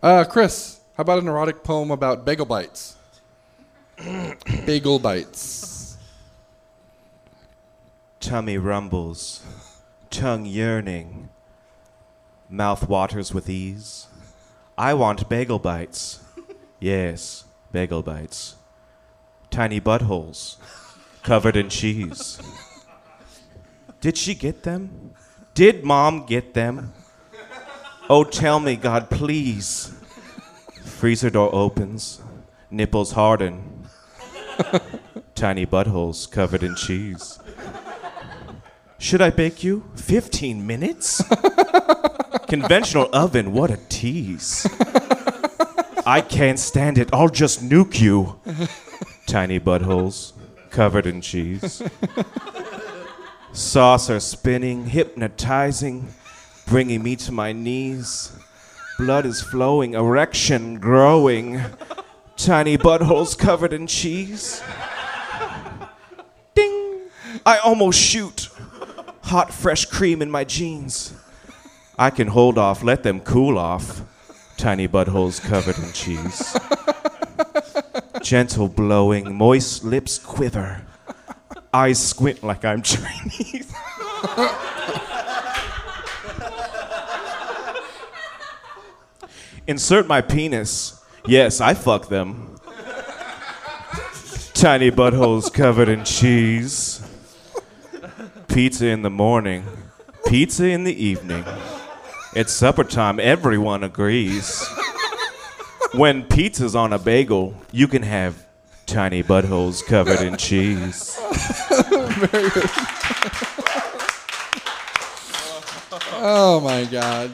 Uh, Chris, how about an erotic poem about bagel bites? bagel bites. Tummy rumbles, tongue yearning, mouth waters with ease. I want bagel bites. Yes, bagel bites. Tiny buttholes, covered in cheese. Did she get them? Did mom get them? Oh, tell me, God, please. Freezer door opens, nipples harden, tiny buttholes covered in cheese. Should I bake you? 15 minutes? Conventional oven, what a tease. I can't stand it, I'll just nuke you. Tiny buttholes covered in cheese. Saucer spinning, hypnotizing, bringing me to my knees. Blood is flowing, erection growing. Tiny buttholes covered in cheese. Ding! I almost shoot. Hot, fresh cream in my jeans. I can hold off, let them cool off. Tiny buttholes covered in cheese. Gentle blowing, moist lips quiver. Eyes squint like I'm Chinese. Insert my penis. Yes, I fuck them. Tiny buttholes covered in cheese. Pizza in the morning, pizza in the evening. It's supper time, everyone agrees. When pizza's on a bagel, you can have tiny buttholes covered in cheese. Oh my God.